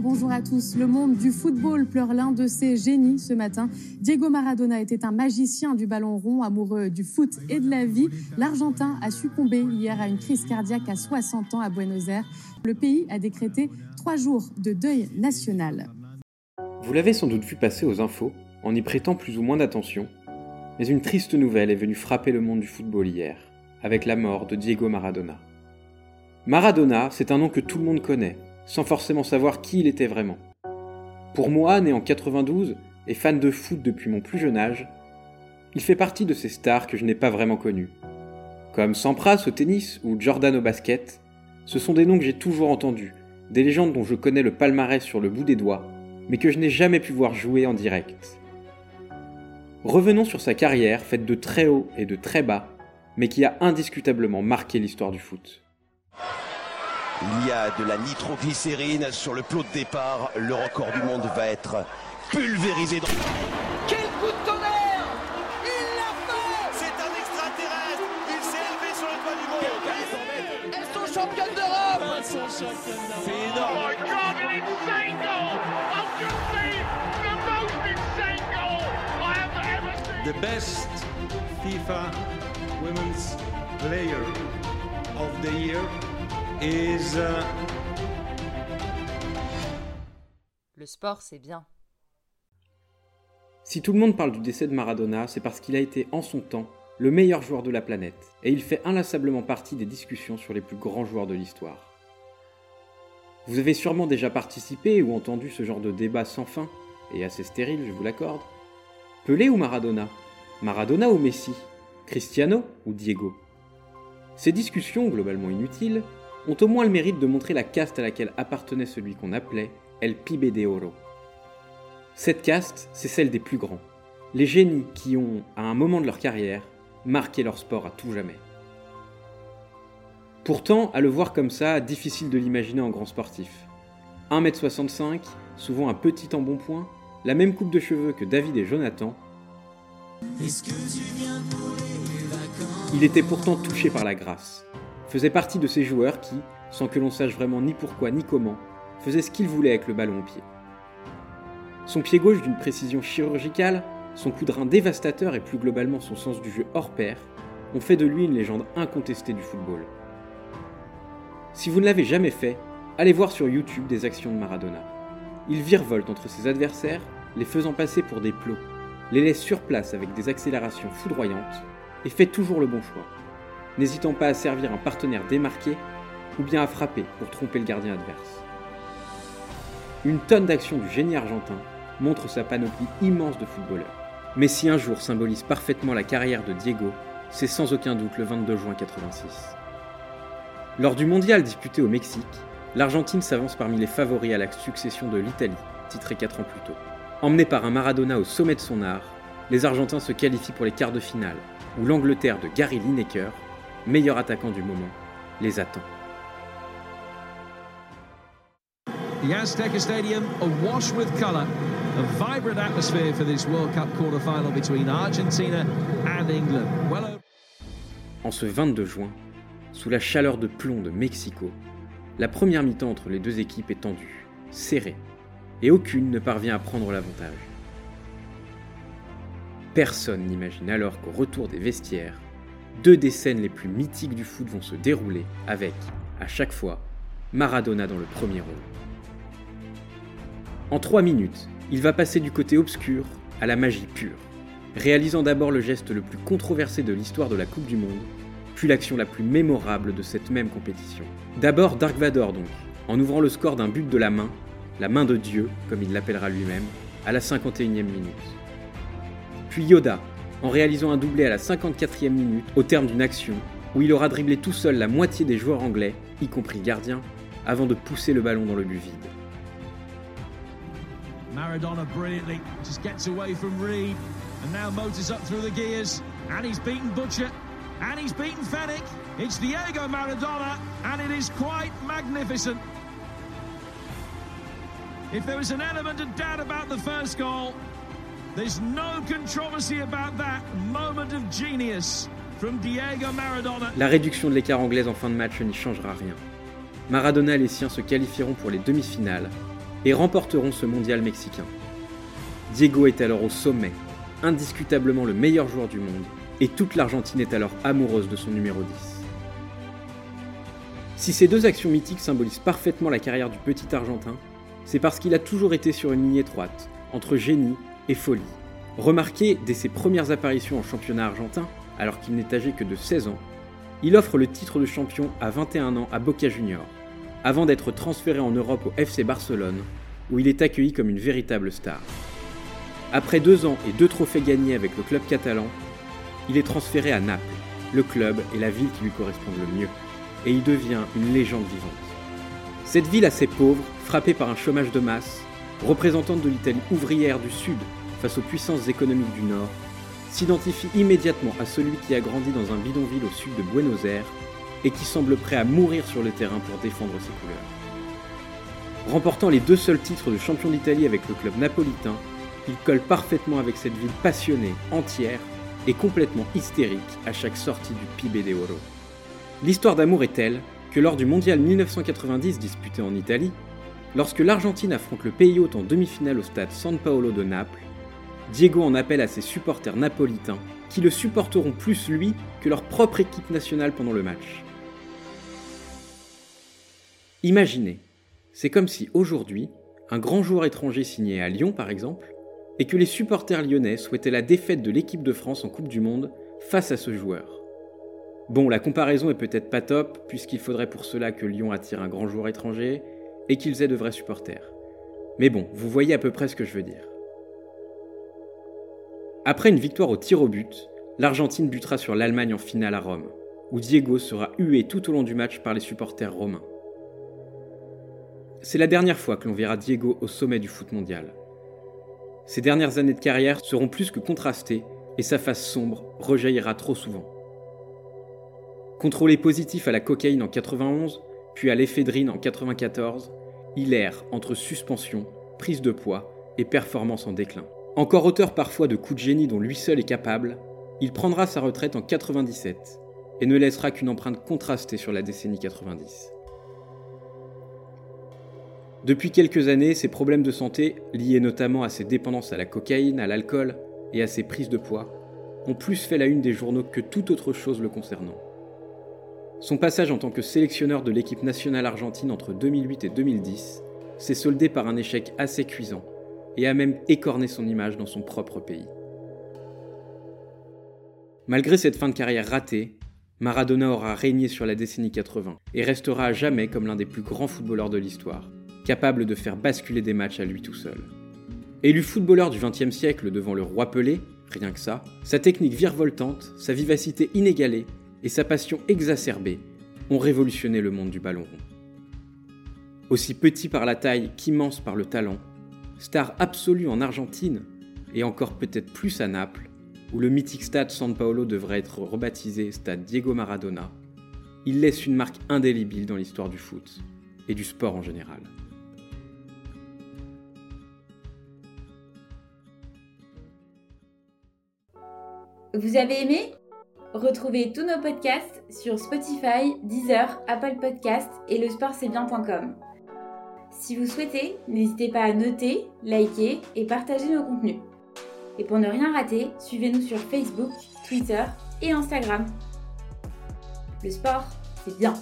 Bonjour à tous. Le monde du football pleure l'un de ses génies ce matin. Diego Maradona était un magicien du ballon rond, amoureux du foot et de la vie. L'Argentin a succombé hier à une crise cardiaque à 60 ans à Buenos Aires. Le pays a décrété trois jours de deuil national. Vous l'avez sans doute vu passer aux infos, en y prêtant plus ou moins d'attention, mais une triste nouvelle est venue frapper le monde du football hier, avec la mort de Diego Maradona. Maradona, c'est un nom que tout le monde connaît, sans forcément savoir qui il était vraiment. Pour moi, né en 92 et fan de foot depuis mon plus jeune âge, il fait partie de ces stars que je n'ai pas vraiment connues. Comme Sampras au tennis ou Jordan au basket, ce sont des noms que j'ai toujours entendus, des légendes dont je connais le palmarès sur le bout des doigts, mais que je n'ai jamais pu voir jouer en direct. Revenons sur sa carrière faite de très haut et de très bas, mais qui a indiscutablement marqué l'histoire du foot. Il y a de la nitroglycérine sur le plot de départ. Le record du monde va être pulvérisé. Dans... Quel coup de tonnerre! Il l'a fait! C'est un extraterrestre. Il s'est élevé sur le toit du monde Elles sont championnes d'Europe? C'est énorme. Oh my God, an insane goal I've just seen the most insane goal I have ever seen. The best FIFA Women's Player of the Year is. Uh... Le sport, c'est bien. Si tout le monde parle du décès de Maradona, c'est parce qu'il a été en son temps le meilleur joueur de la planète, et il fait inlassablement partie des discussions sur les plus grands joueurs de l'histoire. Vous avez sûrement déjà participé ou entendu ce genre de débat sans fin, et assez stérile, je vous l'accorde. Pelé ou Maradona? Maradona ou Messi? Cristiano ou Diego? Ces discussions, globalement inutiles, ont au moins le mérite de montrer la caste à laquelle appartenait celui qu'on appelait El Pibe de Oro. Cette caste, c'est celle des plus grands, les génies qui ont, à un moment de leur carrière, marqué leur sport à tout jamais. Pourtant, à le voir comme ça, difficile de l'imaginer en grand sportif. 1m65, souvent un petit embonpoint, la même coupe de cheveux que David et Jonathan. Il était pourtant touché par la grâce, faisait partie de ces joueurs qui, sans que l'on sache vraiment ni pourquoi ni comment, faisaient ce qu'ils voulaient avec le ballon au pied. Son pied gauche d'une précision chirurgicale, son coup de rein dévastateur et plus globalement son sens du jeu hors pair ont fait de lui une légende incontestée du football. Si vous ne l'avez jamais fait, allez voir sur YouTube des actions de Maradona. Il virevolte entre ses adversaires, les faisant passer pour des plots, les laisse sur place avec des accélérations foudroyantes, et fait toujours le bon choix, n'hésitant pas à servir un partenaire démarqué ou bien à frapper pour tromper le gardien adverse. Une tonne d'actions du génie argentin montre sa panoplie immense de footballeurs. Mais si un jour symbolise parfaitement la carrière de Diego, c'est sans aucun doute le 22 juin 86. Lors du mondial disputé au Mexique, l'Argentine s'avance parmi les favoris à la succession de l'Italie, titrée 4 ans plus tôt. Emmené par un Maradona au sommet de son art, les Argentins se qualifient pour les quarts de finale, où l'Angleterre de Gary Lineker, meilleur attaquant du moment, les attend. The Azteca Stadium awash with colour. A vibrant atmosphere for this World Cup quarter-final between Argentina and England. Well En ce 22 juin, sous la chaleur de plomb de Mexico, la première mi-temps entre les deux équipes est tendue, serrée, et aucune ne parvient à prendre l'avantage. Personne n'imagine alors qu'au retour des vestiaires, deux des scènes les plus mythiques du foot vont se dérouler avec, à chaque fois, Maradona dans le premier rôle. En trois minutes, il va passer du côté obscur à la magie pure, réalisant d'abord le geste le plus controversé de l'histoire de la Coupe du Monde, puis l'action la plus mémorable de cette même compétition. D'abord Dark Vador donc, en ouvrant le score d'un but de la main, la main de Dieu, comme il l'appellera lui-même, à la 51e minute. Puis Yoda, en réalisant un doublé à la 54e minute au terme d'une action où il aura dribblé tout seul la moitié des joueurs anglais, y compris gardien, avant de pousser le ballon dans le but vide. Maradona brilliantly just gets away from Reed and now motors up through the gears and he's beaten Butcher and he's beaten Fennick. It's Diego Maradona and it is quite magnificent. If there was an element of doubt about the first goal, La réduction de l'écart anglaise en fin de match n'y changera rien. Maradona et les siens se qualifieront pour les demi-finales et remporteront ce mondial mexicain. Diego est alors au sommet, indiscutablement le meilleur joueur du monde, et toute l'Argentine est alors amoureuse de son numéro 10. Si ces deux actions mythiques symbolisent parfaitement la carrière du petit Argentin, c'est parce qu'il a toujours été sur une ligne étroite, entre génie et folie. Remarqué dès ses premières apparitions en championnat argentin, alors qu'il n'est âgé que de 16 ans, il offre le titre de champion à 21 ans à Boca Juniors, avant d'être transféré en Europe au FC Barcelone, où il est accueilli comme une véritable star. Après deux ans et deux trophées gagnés avec le club catalan, il est transféré à Naples, le club et la ville qui lui correspondent le mieux, et il devient une légende vivante. Cette ville assez pauvre, frappée par un chômage de masse, représentante de l'Italie ouvrière du Sud face aux puissances économiques du Nord, s'identifie immédiatement à celui qui a grandi dans un bidonville au sud de Buenos Aires et qui semble prêt à mourir sur le terrain pour défendre ses couleurs. Remportant les deux seuls titres de champion d'Italie avec le club napolitain, il colle parfaitement avec cette ville passionnée, entière et complètement hystérique à chaque sortie du Pibe de Oro. L'histoire d'amour est telle que lors du mondial 1990 disputé en Italie, lorsque l'Argentine affronte le pays hôte en demi-finale au stade San Paolo de Naples, Diego en appelle à ses supporters napolitains qui le supporteront plus lui que leur propre équipe nationale pendant le match. Imaginez, c'est comme si aujourd'hui, un grand joueur étranger signé à Lyon par exemple, et que les supporters lyonnais souhaitaient la défaite de l'équipe de France en Coupe du Monde face à ce joueur. Bon, la comparaison est peut-être pas top, puisqu'il faudrait pour cela que Lyon attire un grand joueur étranger et qu'ils aient de vrais supporters. Mais bon, vous voyez à peu près ce que je veux dire. Après une victoire au tir au but, l'Argentine butera sur l'Allemagne en finale à Rome, où Diego sera hué tout au long du match par les supporters romains. C'est la dernière fois que l'on verra Diego au sommet du foot mondial. Ses dernières années de carrière seront plus que contrastées et sa face sombre rejaillira trop souvent. Contrôlé positif à la cocaïne en 91, puis à l'éphédrine en 94, il erre entre suspension, prise de poids et performance en déclin. Encore auteur parfois de coups de génie dont lui seul est capable, il prendra sa retraite en 97 et ne laissera qu'une empreinte contrastée sur la décennie 90. Depuis quelques années, ses problèmes de santé, liés notamment à ses dépendances à la cocaïne, à l'alcool et à ses prises de poids, ont plus fait la une des journaux que toute autre chose le concernant. Son passage en tant que sélectionneur de l'équipe nationale argentine entre 2008 et 2010 s'est soldé par un échec assez cuisant et a même écorné son image dans son propre pays. Malgré cette fin de carrière ratée, Maradona aura régné sur la décennie 80 et restera à jamais comme l'un des plus grands footballeurs de l'histoire, capable de faire basculer des matchs à lui tout seul. Élu footballeur du XXe siècle devant le roi Pelé, rien que ça, sa technique virevoltante, sa vivacité inégalée et sa passion exacerbée ont révolutionné le monde du ballon rond. Aussi petit par la taille qu'immense par le talent, star absolue en Argentine et encore peut-être plus à Naples, où le mythique stade San Paolo devrait être rebaptisé stade Diego Maradona, il laisse une marque indélébile dans l'histoire du foot et du sport en général. Vous avez aimé? Retrouvez tous nos podcasts sur Spotify, Deezer, Apple Podcasts et le. Si vous souhaitez, n'hésitez pas à noter, liker et partager nos contenus. Et pour ne rien rater, suivez-nous sur Facebook, Twitter et Instagram. Le sport, c'est bien.